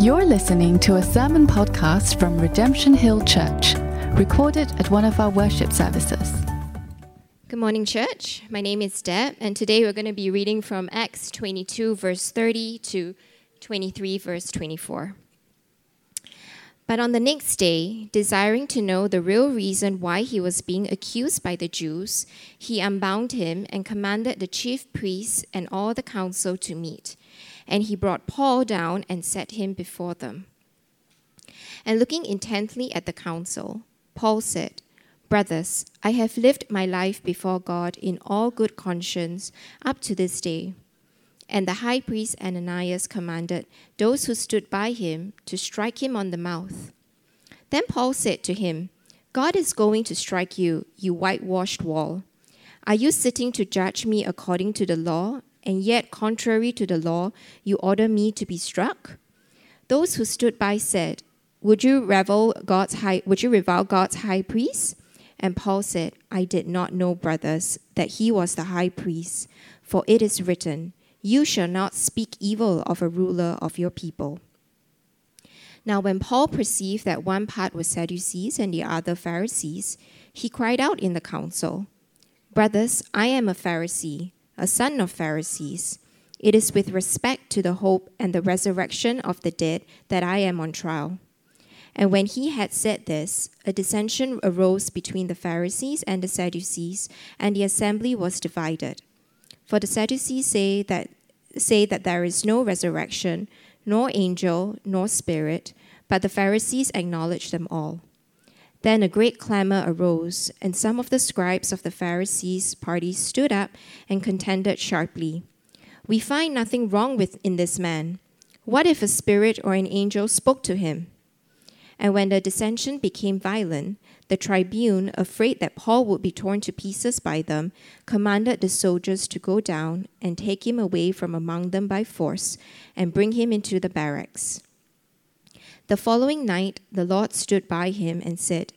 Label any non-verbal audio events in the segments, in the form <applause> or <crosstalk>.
You're listening to a sermon podcast from Redemption Hill Church, recorded at one of our worship services. Good morning, church. My name is Deb, and today we're going to be reading from Acts 22, verse 30 to 23, verse 24. But on the next day, desiring to know the real reason why he was being accused by the Jews, he unbound him and commanded the chief priests and all the council to meet. And he brought Paul down and set him before them. And looking intently at the council, Paul said, Brothers, I have lived my life before God in all good conscience up to this day. And the high priest Ananias commanded those who stood by him to strike him on the mouth. Then Paul said to him, God is going to strike you, you whitewashed wall. Are you sitting to judge me according to the law and yet contrary to the law, you order me to be struck? Those who stood by said, Would you revel God's high would you revile God's high priest? And Paul said, I did not know, brothers, that he was the high priest, for it is written, You shall not speak evil of a ruler of your people. Now, when Paul perceived that one part was Sadducees and the other Pharisees, he cried out in the council, Brothers, I am a Pharisee a son of Pharisees. It is with respect to the hope and the resurrection of the dead that I am on trial. And when he had said this, a dissension arose between the Pharisees and the Sadducees, and the assembly was divided. For the Sadducees say that, say that there is no resurrection, nor angel, nor spirit, but the Pharisees acknowledge them all. Then a great clamor arose, and some of the scribes of the Pharisees' party stood up and contended sharply. We find nothing wrong with in this man. What if a spirit or an angel spoke to him? And when the dissension became violent, the tribune, afraid that Paul would be torn to pieces by them, commanded the soldiers to go down and take him away from among them by force and bring him into the barracks. The following night, the Lord stood by him and said,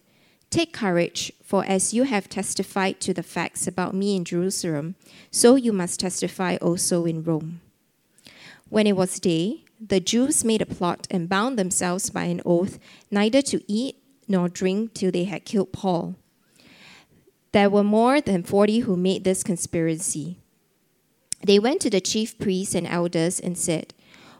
Take courage, for as you have testified to the facts about me in Jerusalem, so you must testify also in Rome. When it was day, the Jews made a plot and bound themselves by an oath neither to eat nor drink till they had killed Paul. There were more than forty who made this conspiracy. They went to the chief priests and elders and said,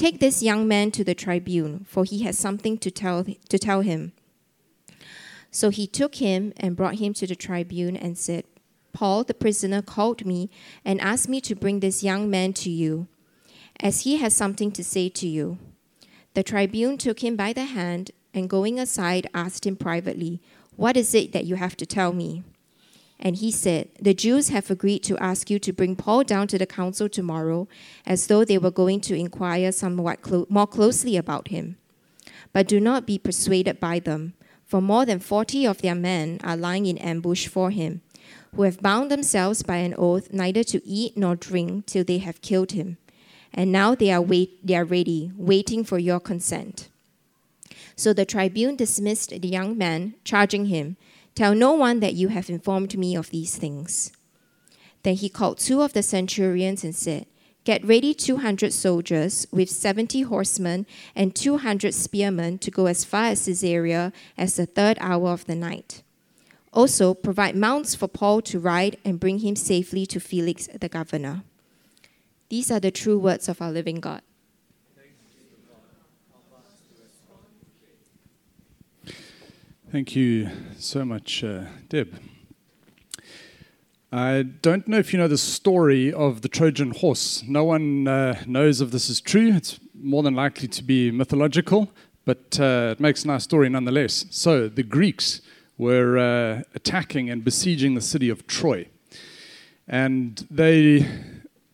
Take this young man to the tribune, for he has something to tell, to tell him. So he took him and brought him to the tribune and said, Paul, the prisoner, called me and asked me to bring this young man to you, as he has something to say to you. The tribune took him by the hand and going aside asked him privately, What is it that you have to tell me? And he said, The Jews have agreed to ask you to bring Paul down to the council tomorrow, as though they were going to inquire somewhat clo- more closely about him. But do not be persuaded by them, for more than forty of their men are lying in ambush for him, who have bound themselves by an oath neither to eat nor drink till they have killed him. And now they are, wait- they are ready, waiting for your consent. So the tribune dismissed the young man, charging him Tell no one that you have informed me of these things. Then he called two of the centurions and said, Get ready 200 soldiers with 70 horsemen and 200 spearmen to go as far as Caesarea as the third hour of the night. Also, provide mounts for Paul to ride and bring him safely to Felix the governor. These are the true words of our living God. Thank you so much, uh, Deb. I don't know if you know the story of the Trojan horse. No one uh, knows if this is true. It's more than likely to be mythological, but uh, it makes a nice story nonetheless. So, the Greeks were uh, attacking and besieging the city of Troy. And they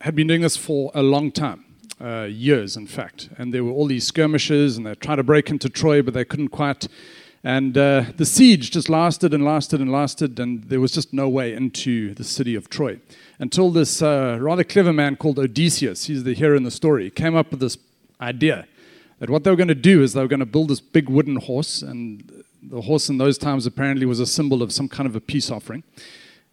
had been doing this for a long time. uh, years, in fact. And there were all these skirmishes, and they tried to break into Troy, but they couldn't quite. And uh, the siege just lasted and lasted and lasted, and there was just no way into the city of Troy. Until this uh, rather clever man called Odysseus, he's the hero in the story, came up with this idea that what they were going to do is they were going to build this big wooden horse, and the horse in those times apparently was a symbol of some kind of a peace offering.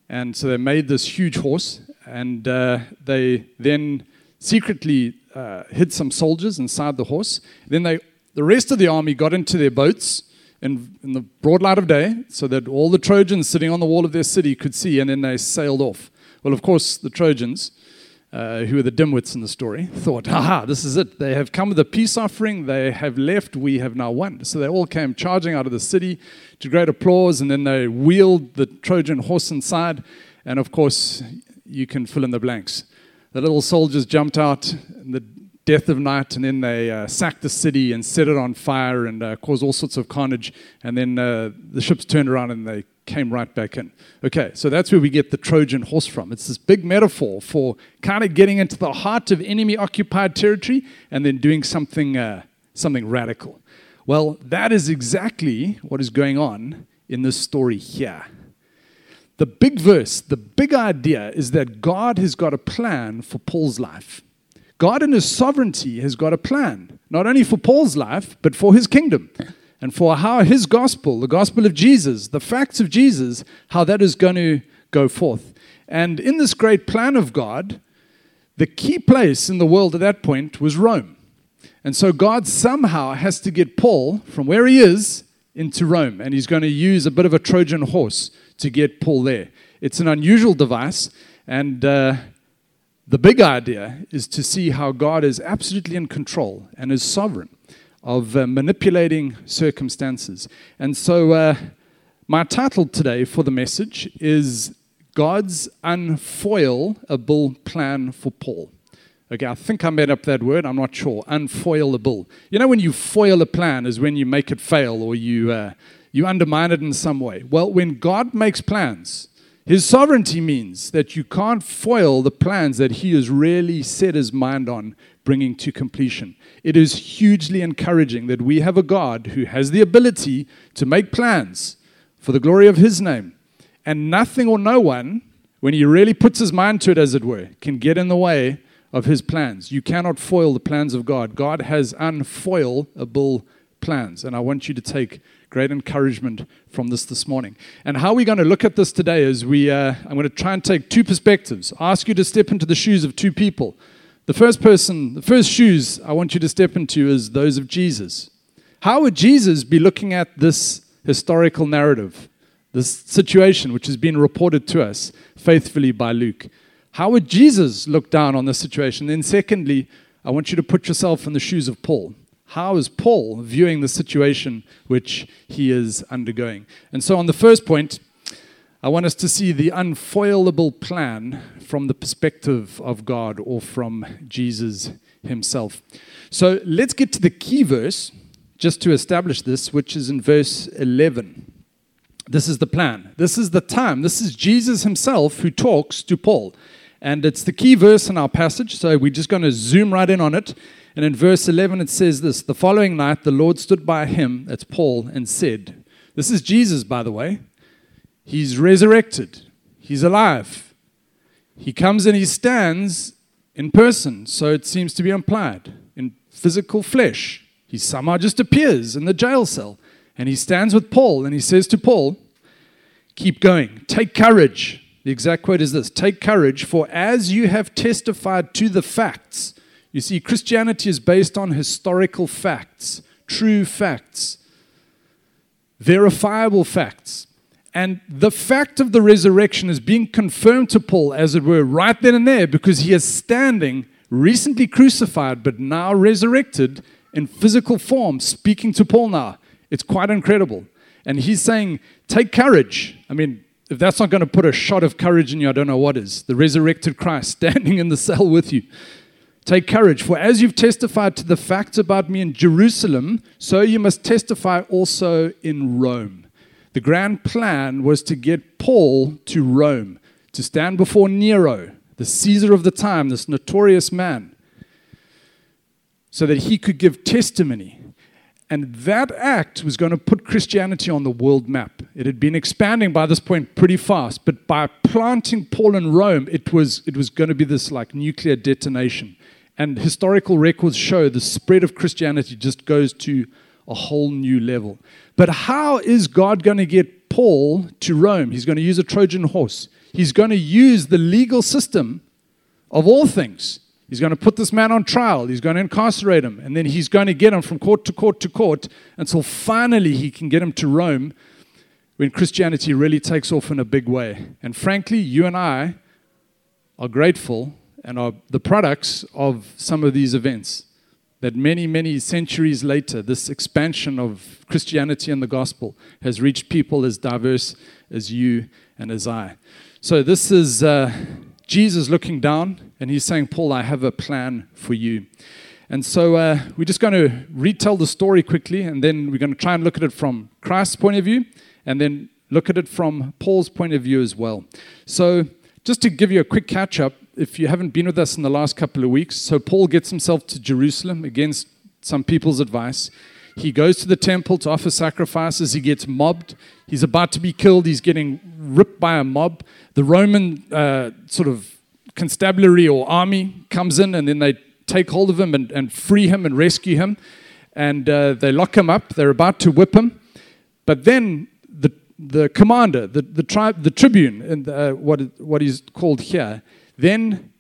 And so they made this huge horse, and uh, they then secretly uh, hid some soldiers inside the horse. Then they, the rest of the army got into their boats in, in the broad light of day so that all the Trojans sitting on the wall of their city could see, and then they sailed off. Well, of course, the Trojans, uh, who are the dimwits in the story, <laughs> thought, ha, this is it. They have come with a peace offering. They have left. We have now won. So they all came charging out of the city to great applause, and then they wheeled the Trojan horse inside. And of course, you can fill in the blanks. The little soldiers jumped out in the death of night, and then they uh, sacked the city and set it on fire and uh, caused all sorts of carnage. And then uh, the ships turned around and they came right back in. Okay, so that's where we get the Trojan horse from. It's this big metaphor for kind of getting into the heart of enemy occupied territory and then doing something, uh, something radical. Well, that is exactly what is going on in this story here. The big verse, the big idea is that God has got a plan for Paul's life. God, in his sovereignty, has got a plan, not only for Paul's life, but for his kingdom and for how his gospel, the gospel of Jesus, the facts of Jesus, how that is going to go forth. And in this great plan of God, the key place in the world at that point was Rome. And so God somehow has to get Paul from where he is into Rome, and he's going to use a bit of a Trojan horse to get Paul there. It's an unusual device, and uh, the big idea is to see how God is absolutely in control and is sovereign of uh, manipulating circumstances. And so, uh, my title today for the message is God's Unfoilable Plan for Paul. Okay, I think I made up that word. I'm not sure. Unfoilable. You know, when you foil a plan, is when you make it fail or you uh, you undermine it in some way. Well, when God makes plans, His sovereignty means that you can't foil the plans that He has really set His mind on bringing to completion. It is hugely encouraging that we have a God who has the ability to make plans for the glory of His name, and nothing or no one, when He really puts His mind to it, as it were, can get in the way of His plans. You cannot foil the plans of God. God has unfoilable plans, and I want you to take great encouragement from this this morning. And how we're going to look at this today is we, uh, I'm going to try and take two perspectives, ask you to step into the shoes of two people. The first person, the first shoes I want you to step into is those of Jesus. How would Jesus be looking at this historical narrative, this situation which has been reported to us faithfully by Luke? How would Jesus look down on this situation? Then, secondly, I want you to put yourself in the shoes of Paul. How is Paul viewing the situation which he is undergoing? And so, on the first point, I want us to see the unfoilable plan from the perspective of God or from Jesus himself. So let's get to the key verse just to establish this, which is in verse 11. This is the plan. This is the time. This is Jesus himself who talks to Paul. And it's the key verse in our passage, so we're just going to zoom right in on it. And in verse 11, it says this The following night, the Lord stood by him, that's Paul, and said, This is Jesus, by the way. He's resurrected, he's alive. He comes and he stands in person, so it seems to be implied, in physical flesh. He somehow just appears in the jail cell and he stands with Paul and he says to Paul, Keep going, take courage. The exact quote is this Take courage, for as you have testified to the facts, you see, Christianity is based on historical facts, true facts, verifiable facts. And the fact of the resurrection is being confirmed to Paul, as it were, right then and there, because he is standing, recently crucified, but now resurrected in physical form, speaking to Paul now. It's quite incredible. And he's saying, Take courage. I mean, if that's not going to put a shot of courage in you, I don't know what is. The resurrected Christ <laughs> standing in the cell with you. Take courage, for as you've testified to the facts about me in Jerusalem, so you must testify also in Rome. The grand plan was to get Paul to Rome, to stand before Nero, the Caesar of the time, this notorious man. so that he could give testimony. And that act was going to put Christianity on the world map. It had been expanding by this point pretty fast, but by planting Paul in Rome, it was, it was going to be this like nuclear detonation. And historical records show the spread of Christianity just goes to a whole new level. But how is God going to get Paul to Rome? He's going to use a Trojan horse. He's going to use the legal system of all things. He's going to put this man on trial. He's going to incarcerate him. And then he's going to get him from court to court to court until finally he can get him to Rome when Christianity really takes off in a big way. And frankly, you and I are grateful and are the products of some of these events. That many, many centuries later, this expansion of Christianity and the gospel has reached people as diverse as you and as I. So, this is uh, Jesus looking down, and he's saying, Paul, I have a plan for you. And so uh, we're just going to retell the story quickly, and then we're going to try and look at it from Christ's point of view, and then look at it from Paul's point of view as well. So, just to give you a quick catch up, if you haven't been with us in the last couple of weeks, so Paul gets himself to Jerusalem against some people's advice. He goes to the temple to offer sacrifices. He gets mobbed. He's about to be killed. He's getting ripped by a mob. The Roman uh, sort of constabulary or army comes in and then they take hold of him and, and free him and rescue him. And uh, they lock him up. They're about to whip him. But then the, the commander, the, the, tri- the tribune, and uh, what, what he's called here, then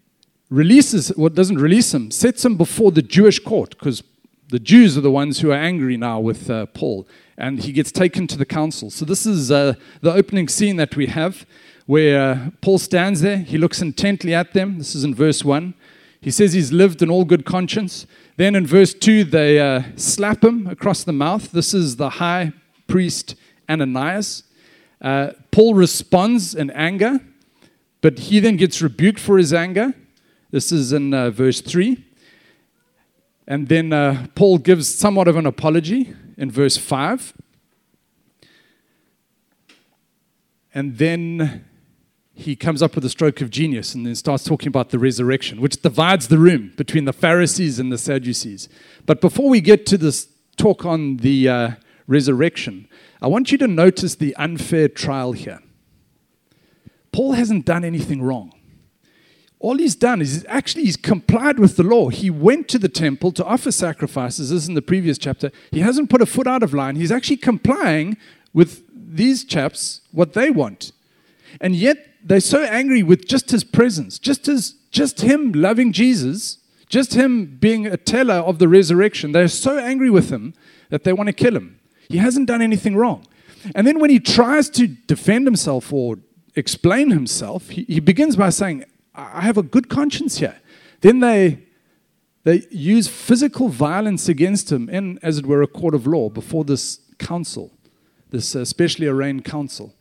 releases, what well, doesn't release him, sets him before the Jewish court because the Jews are the ones who are angry now with uh, Paul, and he gets taken to the council. So, this is uh, the opening scene that we have where uh, Paul stands there. He looks intently at them. This is in verse 1. He says he's lived in all good conscience. Then in verse 2, they uh, slap him across the mouth. This is the high priest Ananias. Uh, Paul responds in anger, but he then gets rebuked for his anger. This is in uh, verse 3. And then uh, Paul gives somewhat of an apology in verse 5. And then he comes up with a stroke of genius and then starts talking about the resurrection, which divides the room between the Pharisees and the Sadducees. But before we get to this talk on the uh, resurrection, I want you to notice the unfair trial here. Paul hasn't done anything wrong all he's done is actually he's complied with the law. He went to the temple to offer sacrifices, as in the previous chapter. He hasn't put a foot out of line. He's actually complying with these chaps what they want. And yet they're so angry with just his presence, just as just him loving Jesus, just him being a teller of the resurrection. They're so angry with him that they want to kill him. He hasn't done anything wrong. And then when he tries to defend himself or explain himself, he, he begins by saying, I have a good conscience here. Then they, they use physical violence against him in, as it were, a court of law before this council, this uh, specially arraigned council.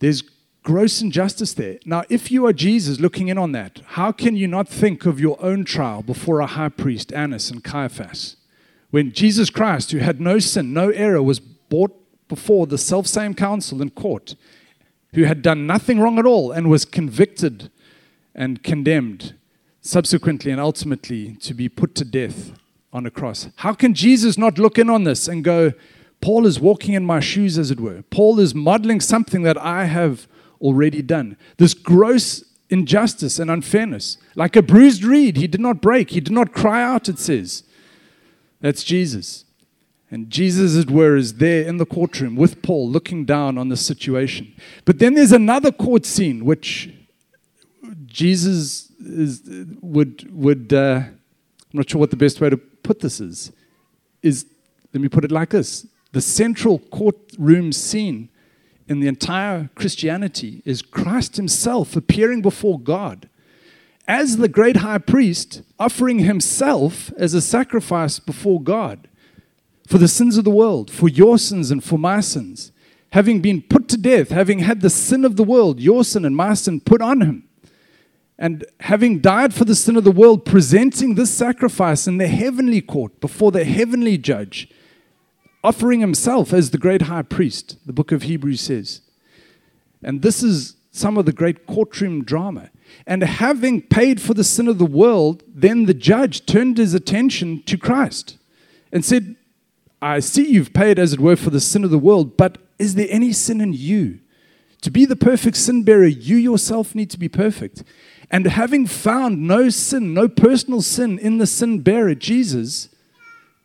There's gross injustice there. Now, if you are Jesus looking in on that, how can you not think of your own trial before a high priest, Annas and Caiaphas? When Jesus Christ, who had no sin, no error, was brought before the self same council in court, who had done nothing wrong at all and was convicted and condemned subsequently and ultimately to be put to death on a cross. How can Jesus not look in on this and go, Paul is walking in my shoes, as it were? Paul is modeling something that I have already done. This gross injustice and unfairness. Like a bruised reed, he did not break, he did not cry out, it says. That's Jesus. And Jesus, as it were, is there in the courtroom with Paul looking down on the situation. But then there's another court scene which Jesus is, would, would uh, I'm not sure what the best way to put this is, is, let me put it like this the central courtroom scene in the entire Christianity is Christ Himself appearing before God as the great high priest, offering Himself as a sacrifice before God for the sins of the world, for your sins and for my sins, having been put to death, having had the sin of the world, your sin and my sin, put on him, and having died for the sin of the world, presenting this sacrifice in the heavenly court before the heavenly judge, offering himself as the great high priest, the book of Hebrews says. And this is some of the great courtroom drama. And having paid for the sin of the world, then the judge turned his attention to Christ and said, I see you've paid, as it were, for the sin of the world, but is there any sin in you? To be the perfect sin bearer, you yourself need to be perfect. And having found no sin, no personal sin in the sin bearer, Jesus,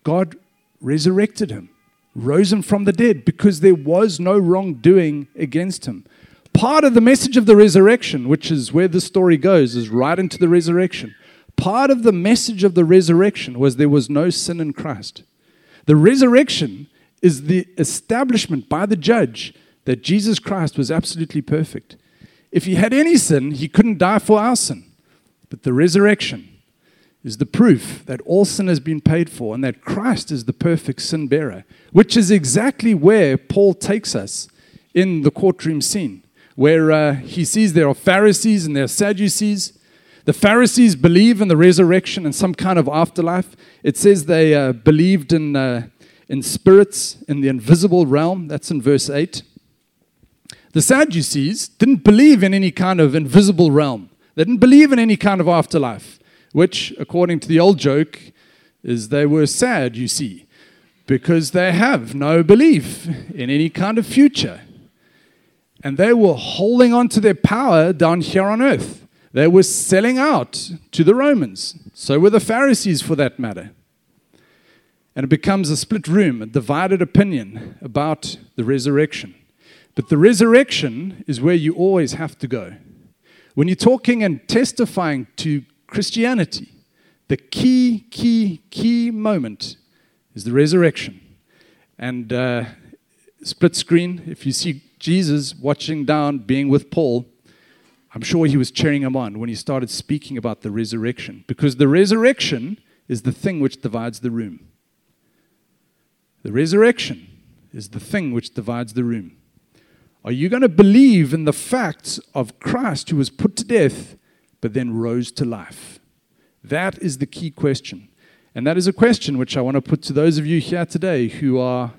God resurrected him, rose him from the dead, because there was no wrongdoing against him. Part of the message of the resurrection, which is where the story goes, is right into the resurrection. Part of the message of the resurrection was there was no sin in Christ. The resurrection is the establishment by the judge that Jesus Christ was absolutely perfect. If he had any sin, he couldn't die for our sin. But the resurrection is the proof that all sin has been paid for and that Christ is the perfect sin bearer, which is exactly where Paul takes us in the courtroom scene, where uh, he sees there are Pharisees and there are Sadducees. The Pharisees believe in the resurrection and some kind of afterlife. It says they uh, believed in, uh, in spirits in the invisible realm. That's in verse 8. The Sadducees didn't believe in any kind of invisible realm, they didn't believe in any kind of afterlife, which, according to the old joke, is they were sad, you see, because they have no belief in any kind of future. And they were holding on to their power down here on earth. They were selling out to the Romans. So were the Pharisees, for that matter. And it becomes a split room, a divided opinion about the resurrection. But the resurrection is where you always have to go. When you're talking and testifying to Christianity, the key, key, key moment is the resurrection. And uh, split screen, if you see Jesus watching down, being with Paul, I'm sure he was cheering him on when he started speaking about the resurrection, because the resurrection is the thing which divides the room. The resurrection is the thing which divides the room. Are you going to believe in the facts of Christ who was put to death but then rose to life? That is the key question. And that is a question which I want to put to those of you here today who are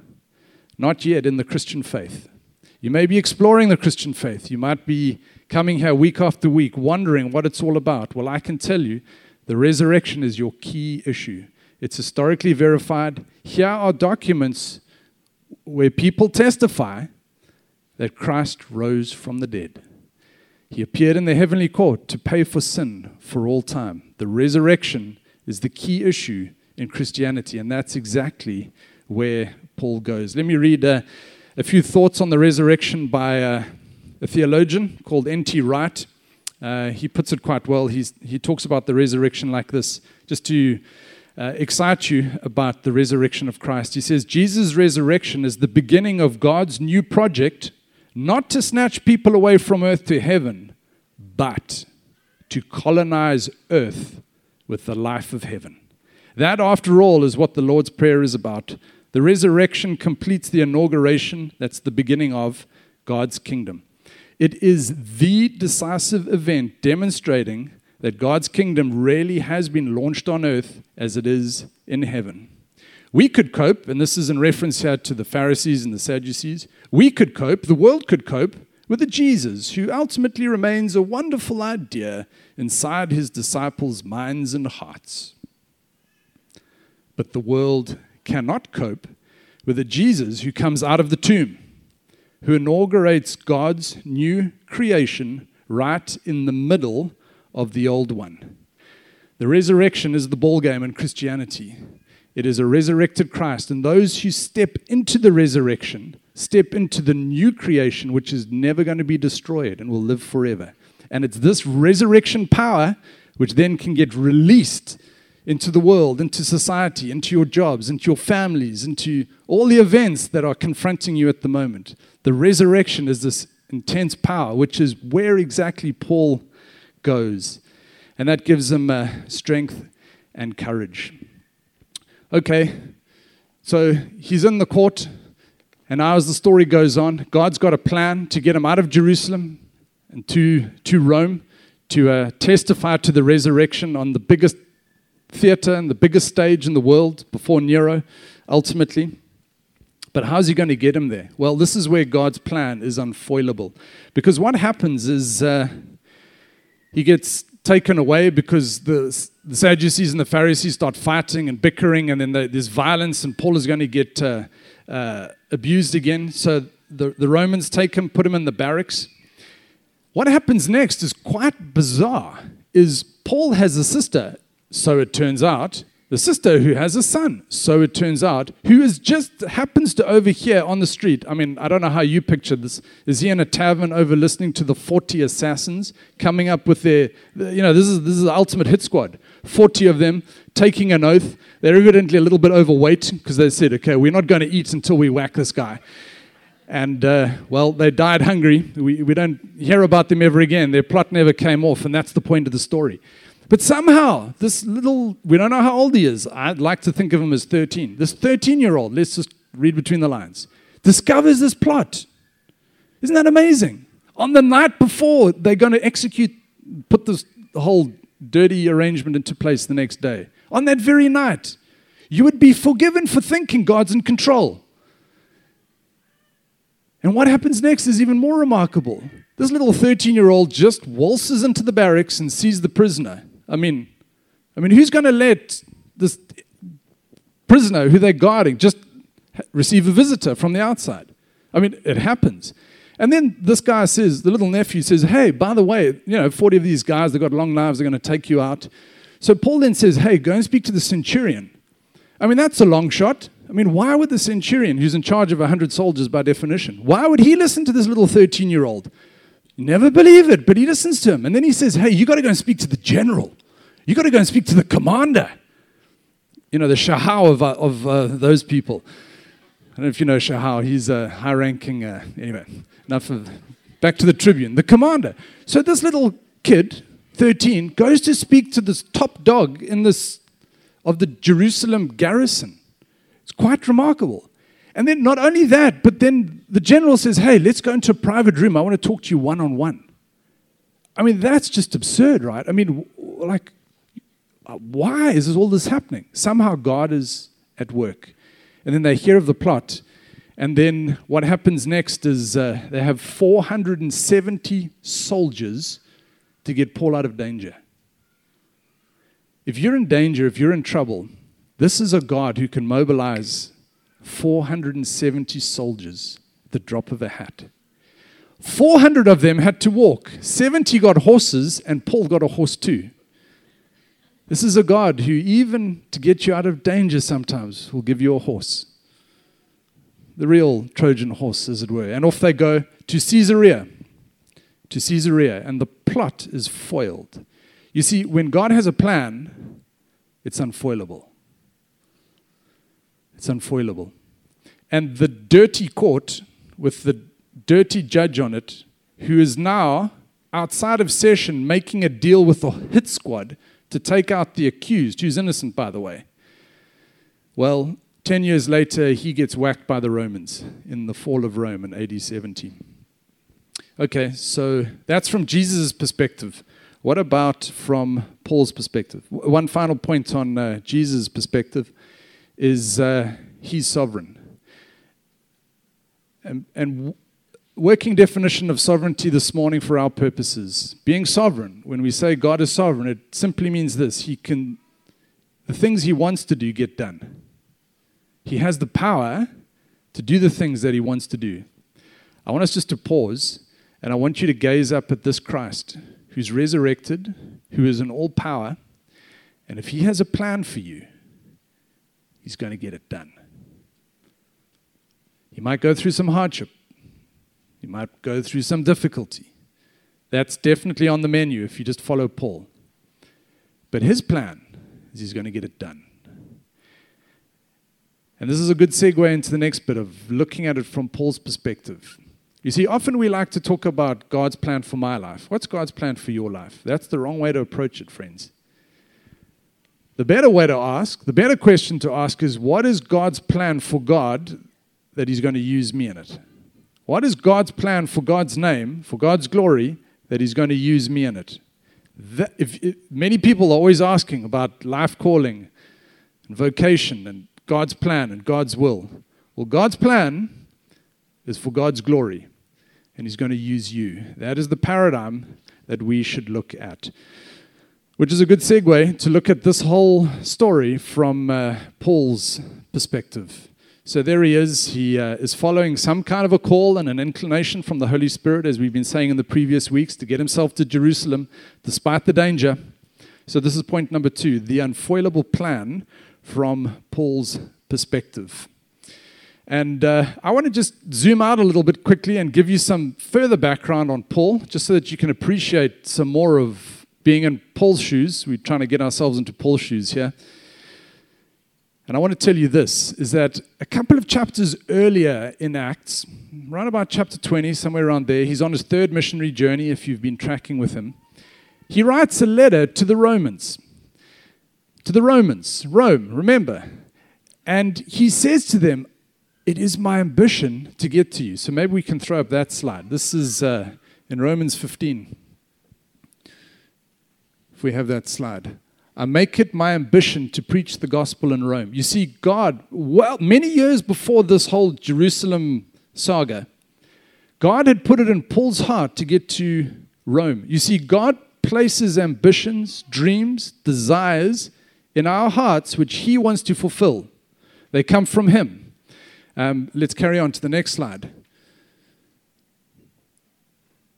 not yet in the Christian faith. You may be exploring the Christian faith. You might be coming here week after week wondering what it's all about. Well, I can tell you the resurrection is your key issue. It's historically verified. Here are documents where people testify that Christ rose from the dead. He appeared in the heavenly court to pay for sin for all time. The resurrection is the key issue in Christianity, and that's exactly where Paul goes. Let me read uh, a few thoughts on the resurrection by uh, a theologian called N.T. Wright. Uh, he puts it quite well. He's, he talks about the resurrection like this, just to uh, excite you about the resurrection of Christ. He says, Jesus' resurrection is the beginning of God's new project not to snatch people away from earth to heaven, but to colonize earth with the life of heaven. That, after all, is what the Lord's Prayer is about. The resurrection completes the inauguration, that's the beginning of God's kingdom. It is the decisive event demonstrating that God's kingdom really has been launched on earth as it is in heaven. We could cope, and this is in reference here to the Pharisees and the Sadducees, we could cope, the world could cope with a Jesus who ultimately remains a wonderful idea inside his disciples' minds and hearts. But the world cannot cope with a Jesus who comes out of the tomb, who inaugurates God's new creation right in the middle of the old one. The resurrection is the ballgame in Christianity. It is a resurrected Christ. And those who step into the resurrection step into the new creation, which is never going to be destroyed and will live forever. And it's this resurrection power which then can get released into the world, into society, into your jobs, into your families, into all the events that are confronting you at the moment. The resurrection is this intense power, which is where exactly Paul goes. And that gives him uh, strength and courage. Okay, so he's in the court, and now as the story goes on, God's got a plan to get him out of Jerusalem and to, to Rome to uh, testify to the resurrection on the biggest theater and the biggest stage in the world before Nero, ultimately. But how's he going to get him there? Well, this is where God's plan is unfoilable. Because what happens is uh, He gets taken away because the, the Sadducees and the Pharisees start fighting and bickering, and then the, there's violence, and Paul is going to get uh, uh, abused again. So the, the Romans take him, put him in the barracks. What happens next is quite bizarre. Is Paul has a sister, so it turns out, the sister who has a son, so it turns out, who is just happens to overhear on the street. I mean, I don't know how you picture this. Is he in a tavern over listening to the 40 assassins coming up with their, you know, this is this is the ultimate hit squad. 40 of them taking an oath. They're evidently a little bit overweight because they said, okay, we're not going to eat until we whack this guy. And, uh, well, they died hungry. We, we don't hear about them ever again. Their plot never came off, and that's the point of the story. But somehow, this little, we don't know how old he is. I'd like to think of him as 13. This 13 year old, let's just read between the lines, discovers this plot. Isn't that amazing? On the night before, they're going to execute, put this whole dirty arrangement into place the next day. On that very night, you would be forgiven for thinking God's in control. And what happens next is even more remarkable. This little 13 year old just waltzes into the barracks and sees the prisoner I mean, I mean, who's going to let this prisoner who they're guarding just receive a visitor from the outside? I mean, it happens. And then this guy says, the little nephew says, Hey, by the way, you know, 40 of these guys, they've got long knives, they're going to take you out. So Paul then says, Hey, go and speak to the centurion. I mean, that's a long shot. I mean, why would the centurion, who's in charge of 100 soldiers by definition, why would he listen to this little 13 year old? Never believe it, but he listens to him. And then he says, Hey, you got to go and speak to the general. You got to go and speak to the commander. You know, the Shahau of, uh, of uh, those people. I don't know if you know Shahau. He's a high ranking, uh, anyway, enough of. Back to the tribune, the commander. So this little kid, 13, goes to speak to this top dog in this of the Jerusalem garrison. It's quite remarkable. And then not only that, but then the general says, Hey, let's go into a private room. I want to talk to you one on one. I mean, that's just absurd, right? I mean, like, why is all this happening? Somehow God is at work. And then they hear of the plot. And then what happens next is uh, they have 470 soldiers to get Paul out of danger. If you're in danger, if you're in trouble, this is a God who can mobilize 470 soldiers at the drop of a hat. 400 of them had to walk. 70 got horses, and Paul got a horse too. This is a God who, even to get you out of danger sometimes, will give you a horse. The real Trojan horse, as it were. And off they go to Caesarea. To Caesarea. And the plot is foiled. You see, when God has a plan, it's unfoilable. It's unfoilable. And the dirty court with the dirty judge on it, who is now outside of session making a deal with the hit squad to take out the accused, who's innocent, by the way. Well, 10 years later, he gets whacked by the Romans in the fall of Rome in AD 70. Okay, so that's from Jesus' perspective. What about from Paul's perspective? One final point on uh, Jesus' perspective is uh, he's sovereign. And, and working definition of sovereignty this morning for our purposes. Being sovereign, when we say God is sovereign, it simply means this He can, the things He wants to do get done. He has the power to do the things that He wants to do. I want us just to pause and I want you to gaze up at this Christ who's resurrected, who is in all power, and if He has a plan for you, He's going to get it done. He might go through some hardship. You might go through some difficulty. That's definitely on the menu if you just follow Paul. But his plan is he's going to get it done. And this is a good segue into the next bit of looking at it from Paul's perspective. You see, often we like to talk about God's plan for my life. What's God's plan for your life? That's the wrong way to approach it, friends. The better way to ask, the better question to ask is what is God's plan for God that He's going to use me in it? What is God's plan for God's name, for God's glory, that He's going to use me in it? That, if, if, many people are always asking about life calling and vocation and God's plan and God's will. Well, God's plan is for God's glory, and He's going to use you. That is the paradigm that we should look at. Which is a good segue to look at this whole story from uh, Paul's perspective. So there he is. He uh, is following some kind of a call and an inclination from the Holy Spirit, as we've been saying in the previous weeks, to get himself to Jerusalem despite the danger. So this is point number two the unfoilable plan from Paul's perspective. And uh, I want to just zoom out a little bit quickly and give you some further background on Paul, just so that you can appreciate some more of being in Paul's shoes. We're trying to get ourselves into Paul's shoes here. And I want to tell you this is that a couple of chapters earlier in Acts, right about chapter 20, somewhere around there, he's on his third missionary journey if you've been tracking with him. He writes a letter to the Romans. To the Romans, Rome, remember. And he says to them, It is my ambition to get to you. So maybe we can throw up that slide. This is uh, in Romans 15. If we have that slide. I make it my ambition to preach the gospel in Rome. You see, God, well, many years before this whole Jerusalem saga, God had put it in Paul's heart to get to Rome. You see, God places ambitions, dreams, desires in our hearts which He wants to fulfill. They come from Him. Um, let's carry on to the next slide.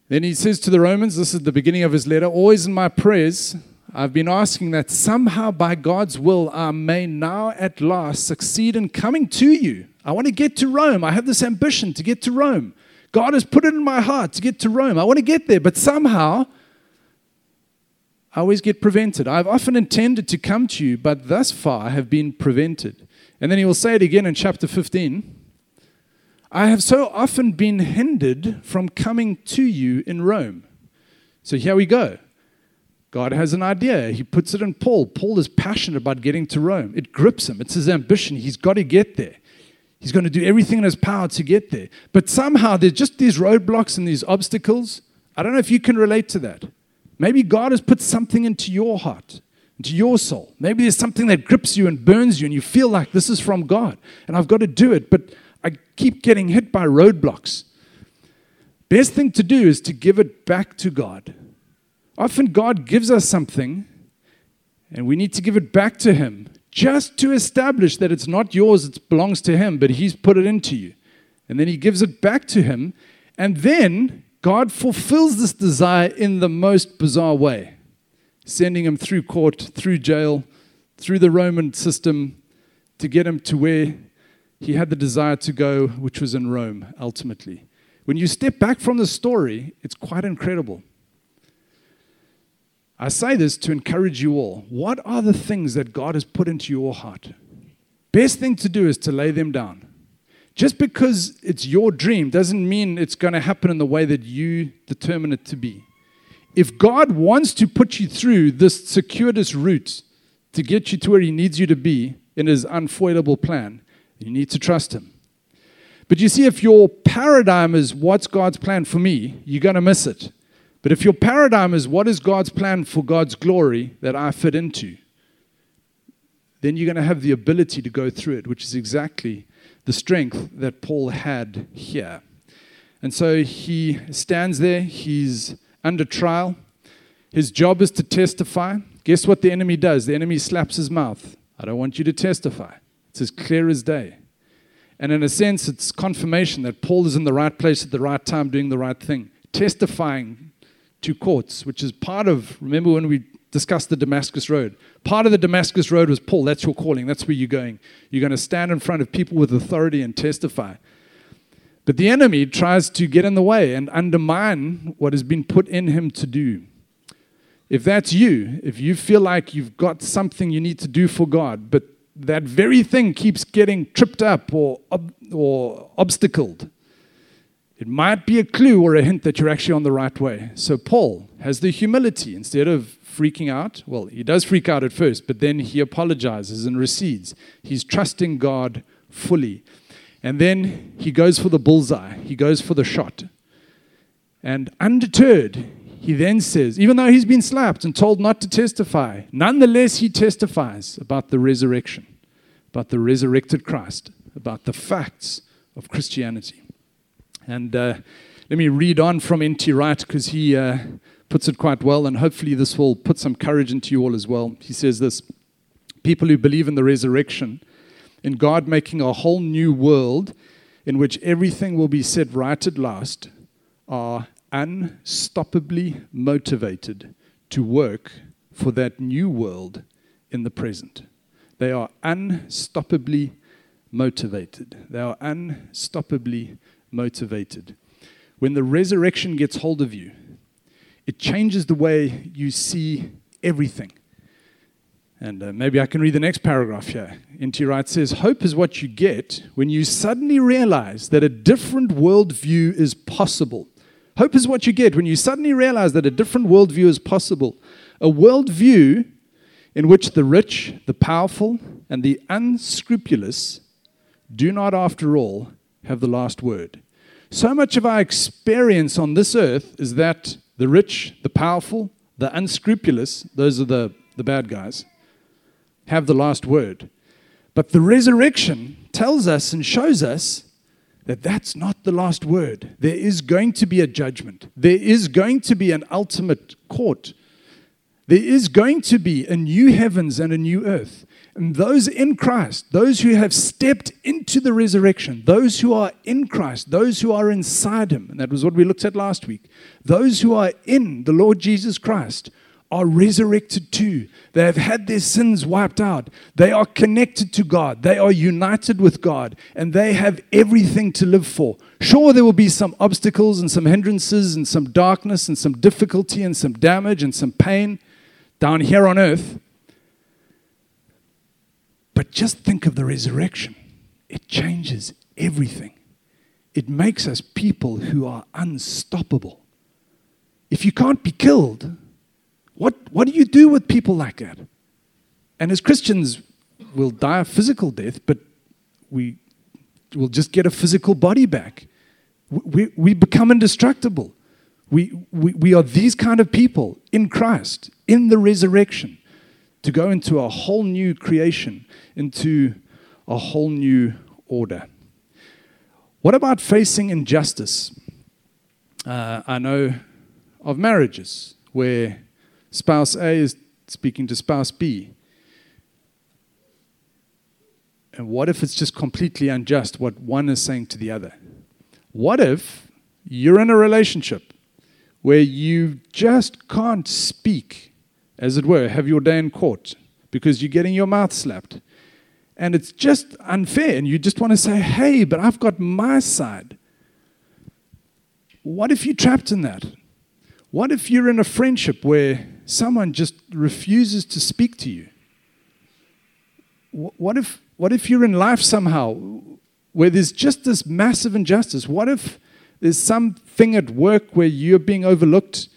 Then he says to the Romans, this is the beginning of his letter, always in my prayers, I've been asking that somehow by God's will I may now at last succeed in coming to you. I want to get to Rome. I have this ambition to get to Rome. God has put it in my heart to get to Rome. I want to get there, but somehow I always get prevented. I've often intended to come to you, but thus far I have been prevented. And then he will say it again in chapter 15. I have so often been hindered from coming to you in Rome. So here we go. God has an idea. He puts it in Paul. Paul is passionate about getting to Rome. It grips him. It's his ambition. He's got to get there. He's going to do everything in his power to get there. But somehow there's just these roadblocks and these obstacles. I don't know if you can relate to that. Maybe God has put something into your heart, into your soul. Maybe there's something that grips you and burns you, and you feel like this is from God, and I've got to do it, but I keep getting hit by roadblocks. Best thing to do is to give it back to God Often God gives us something and we need to give it back to Him just to establish that it's not yours, it belongs to Him, but He's put it into you. And then He gives it back to Him. And then God fulfills this desire in the most bizarre way, sending Him through court, through jail, through the Roman system to get Him to where He had the desire to go, which was in Rome ultimately. When you step back from the story, it's quite incredible. I say this to encourage you all. What are the things that God has put into your heart? Best thing to do is to lay them down. Just because it's your dream doesn't mean it's going to happen in the way that you determine it to be. If God wants to put you through this circuitous route to get you to where He needs you to be in His unfoilable plan, you need to trust Him. But you see, if your paradigm is what's God's plan for me, you're going to miss it. But if your paradigm is what is God's plan for God's glory that I fit into, then you're going to have the ability to go through it, which is exactly the strength that Paul had here. And so he stands there, he's under trial. His job is to testify. Guess what the enemy does? The enemy slaps his mouth. I don't want you to testify. It's as clear as day. And in a sense, it's confirmation that Paul is in the right place at the right time, doing the right thing, testifying to courts, which is part of, remember when we discussed the Damascus Road? Part of the Damascus Road was Paul, that's your calling, that's where you're going. You're going to stand in front of people with authority and testify. But the enemy tries to get in the way and undermine what has been put in him to do. If that's you, if you feel like you've got something you need to do for God, but that very thing keeps getting tripped up or, or obstacled, it might be a clue or a hint that you're actually on the right way. So Paul has the humility instead of freaking out. Well, he does freak out at first, but then he apologizes and recedes. He's trusting God fully. And then he goes for the bullseye, he goes for the shot. And undeterred, he then says, even though he's been slapped and told not to testify, nonetheless he testifies about the resurrection, about the resurrected Christ, about the facts of Christianity. And uh, let me read on from N.T. Wright because he uh, puts it quite well, and hopefully this will put some courage into you all as well. He says this People who believe in the resurrection, in God making a whole new world in which everything will be set right at last, are unstoppably motivated to work for that new world in the present. They are unstoppably motivated. They are unstoppably motivated. When the resurrection gets hold of you, it changes the way you see everything. And uh, maybe I can read the next paragraph here. N.T. Wright says Hope is what you get when you suddenly realize that a different worldview is possible. Hope is what you get when you suddenly realize that a different worldview is possible. A worldview in which the rich, the powerful, and the unscrupulous do not, after all, have the last word. So much of our experience on this earth is that the rich, the powerful, the unscrupulous, those are the, the bad guys, have the last word. But the resurrection tells us and shows us that that's not the last word. There is going to be a judgment, there is going to be an ultimate court. There is going to be a new heavens and a new earth. And those in Christ, those who have stepped into the resurrection, those who are in Christ, those who are inside Him, and that was what we looked at last week, those who are in the Lord Jesus Christ are resurrected too. They have had their sins wiped out. They are connected to God. They are united with God. And they have everything to live for. Sure, there will be some obstacles and some hindrances and some darkness and some difficulty and some damage and some pain down here on earth. But just think of the resurrection. It changes everything. It makes us people who are unstoppable. If you can't be killed, what, what do you do with people like that? And as Christians, we'll die a physical death, but we will just get a physical body back. We, we become indestructible. We, we, we are these kind of people in Christ, in the resurrection, to go into a whole new creation, into a whole new order. What about facing injustice? Uh, I know of marriages where spouse A is speaking to spouse B. And what if it's just completely unjust what one is saying to the other? What if you're in a relationship where you just can't speak, as it were, have your day in court because you're getting your mouth slapped? And it's just unfair, and you just want to say, hey, but I've got my side. What if you're trapped in that? What if you're in a friendship where someone just refuses to speak to you? What if, what if you're in life somehow where there's just this massive injustice? What if there's something at work where you're being overlooked,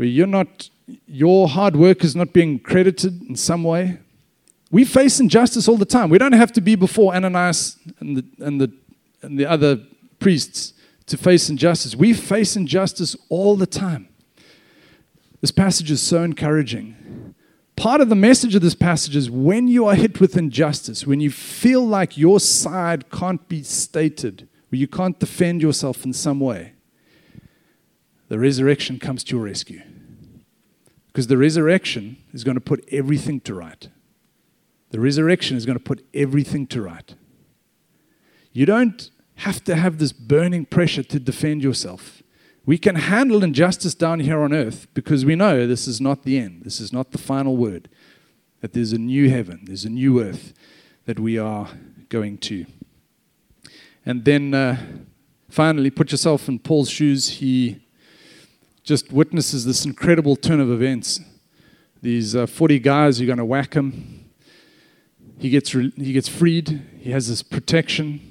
where you're not, your hard work is not being credited in some way? We face injustice all the time. We don't have to be before Ananias and the, and the, and the other priests to face injustice. We face injustice all the time. This passage is so encouraging. Part of the message of this passage is when you are hit with injustice, when you feel like your side can't be stated, where you can't defend yourself in some way, the resurrection comes to your rescue. Because the resurrection is going to put everything to right. The resurrection is going to put everything to right. You don't have to have this burning pressure to defend yourself. We can handle injustice down here on earth because we know this is not the end. This is not the final word. That there's a new heaven, there's a new earth that we are going to. And then uh, finally, put yourself in Paul's shoes. He just witnesses this incredible turn of events. These uh, 40 guys are going to whack him. He gets, re- he gets freed. He has this protection.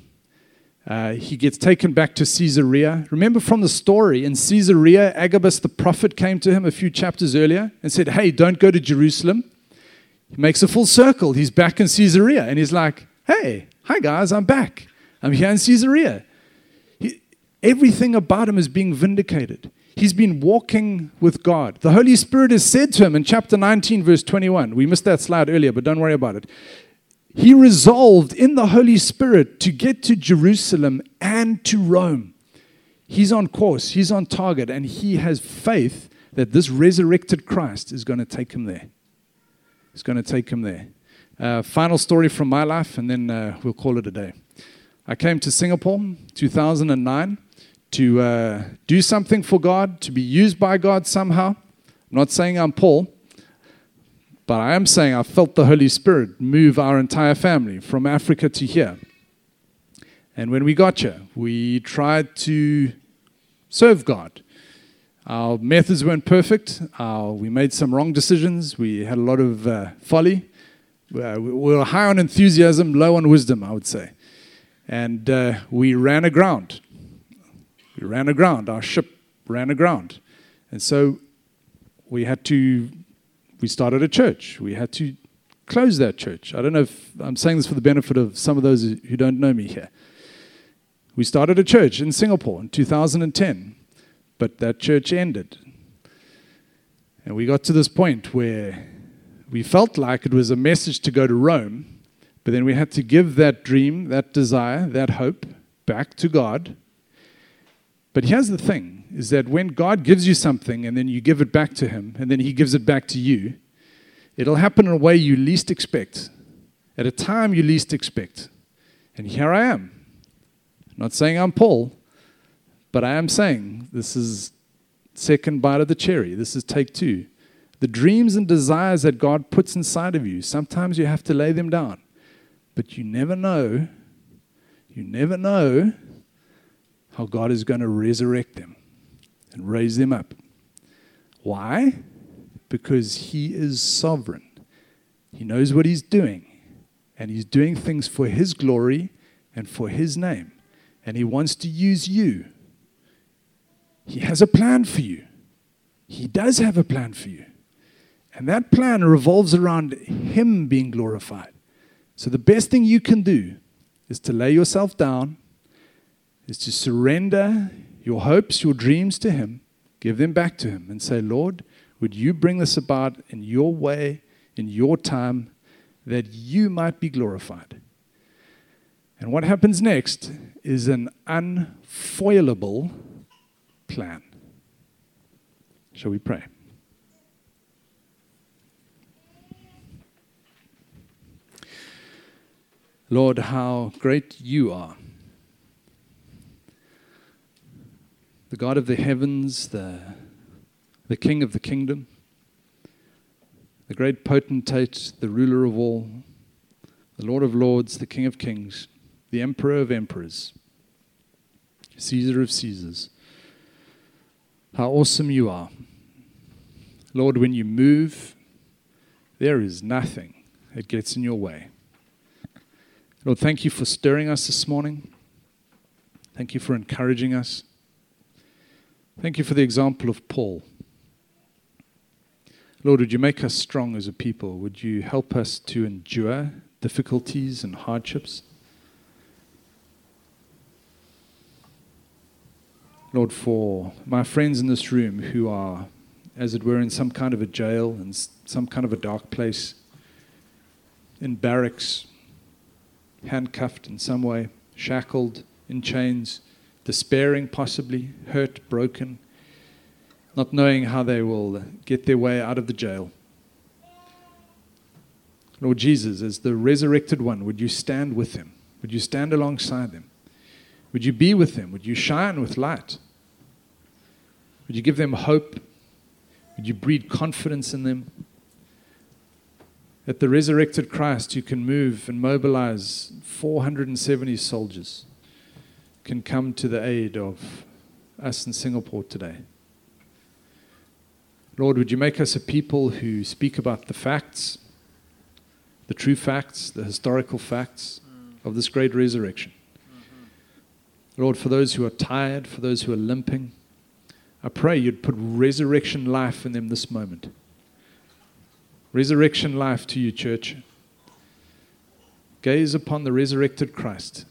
Uh, he gets taken back to Caesarea. Remember from the story in Caesarea, Agabus the prophet came to him a few chapters earlier and said, Hey, don't go to Jerusalem. He makes a full circle. He's back in Caesarea and he's like, Hey, hi guys, I'm back. I'm here in Caesarea. He, everything about him is being vindicated. He's been walking with God. The Holy Spirit has said to him in chapter 19, verse 21. We missed that slide earlier, but don't worry about it he resolved in the Holy Spirit to get to Jerusalem and to Rome. He's on course, he's on target, and he has faith that this resurrected Christ is going to take him there. It's going to take him there. Uh, final story from my life, and then uh, we'll call it a day. I came to Singapore 2009 to uh, do something for God, to be used by God somehow. I'm not saying I'm Paul, but I am saying I felt the Holy Spirit move our entire family from Africa to here. And when we got here, we tried to serve God. Our methods weren't perfect. Uh, we made some wrong decisions. We had a lot of uh, folly. Uh, we were high on enthusiasm, low on wisdom, I would say. And uh, we ran aground. We ran aground. Our ship ran aground. And so we had to, we started a church. We had to close that church. I don't know if I'm saying this for the benefit of some of those who don't know me here. We started a church in Singapore in 2010, but that church ended. And we got to this point where we felt like it was a message to go to Rome, but then we had to give that dream, that desire, that hope back to God. But here's the thing is that when God gives you something and then you give it back to Him and then He gives it back to you, it'll happen in a way you least expect, at a time you least expect. And here I am. not saying I'm Paul, but I am saying this is second bite of the cherry. This is take two. The dreams and desires that God puts inside of you, sometimes you have to lay them down. But you never know, you never know how God is going to resurrect them and raise them up. Why? Because He is sovereign. He knows what He's doing, and He's doing things for His glory and for His name. And He wants to use you. He has a plan for you. He does have a plan for you. And that plan revolves around Him being glorified. So the best thing you can do is to lay yourself down, is to surrender your hopes, your dreams to Him, give them back to Him, and say, Lord, would you bring this about in your way, in your time, that you might be glorified? And what happens next is an unfoilable plan. Shall we pray? Lord, how great you are. The God of the heavens, the, the King of the kingdom, the great potentate, the ruler of all, the Lord of lords, the King of kings, the Emperor of emperors, Caesar of Caesars. How awesome you are. Lord, when you move, there is nothing that gets in your way. Lord, thank you for stirring us this morning. Thank you for encouraging us. Thank you for the example of Paul. Lord, would you make us strong as a people? Would you help us to endure difficulties and hardships? Lord, for my friends in this room who are, as it were, in some kind of a jail, in some kind of a dark place, in barracks, handcuffed in some way, shackled in chains, despairing, possibly, hurt, broken, not knowing how they will get their way out of the jail. Lord Jesus, as the resurrected one, would you stand with them? Would you stand alongside them? Would you be with them? Would you shine with light? Would you give them hope? Would you breed confidence in them? That the resurrected Christ, who can move and mobilize 470 soldiers, can come to the aid of us in Singapore today. Lord, would you make us a people who speak about the facts, the true facts, the historical facts of this great resurrection? Lord, for those who are tired, for those who are limping, I pray you'd put resurrection life in them this moment. Resurrection life to you, church. Gaze upon the resurrected Christ.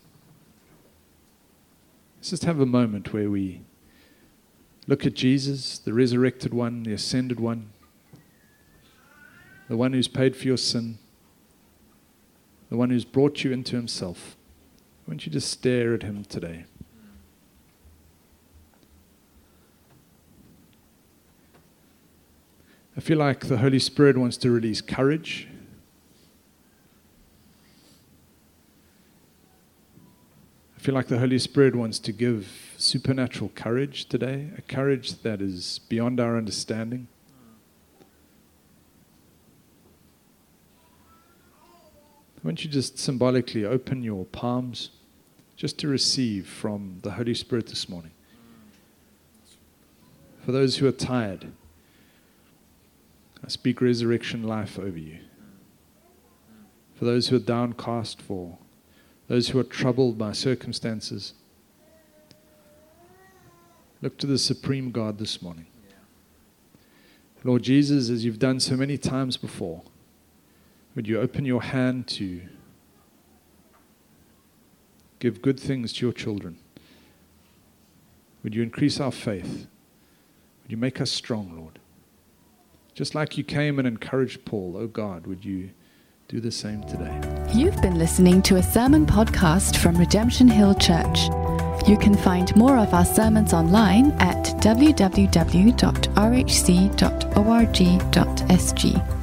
Let's just have a moment where we look at Jesus, the resurrected one, the ascended one, the one who's paid for your sin, the one who's brought you into himself. Why don't you just stare at him today? I feel like the Holy Spirit wants to release courage. Feel like the Holy Spirit wants to give supernatural courage today, a courage that is beyond our understanding. Why don't you just symbolically open your palms just to receive from the Holy Spirit this morning? For those who are tired, I speak resurrection life over you. For those who are downcast, for those who are troubled by circumstances, look to the supreme God this morning. Lord Jesus, as you've done so many times before, would you open your hand to give good things to your children? Would you increase our faith? Would you make us strong, Lord? Just like you came and encouraged Paul, oh God, would you do the same today? You've been listening to a sermon podcast from Redemption Hill Church. You can find more of our sermons online at www.rhc.org.sg.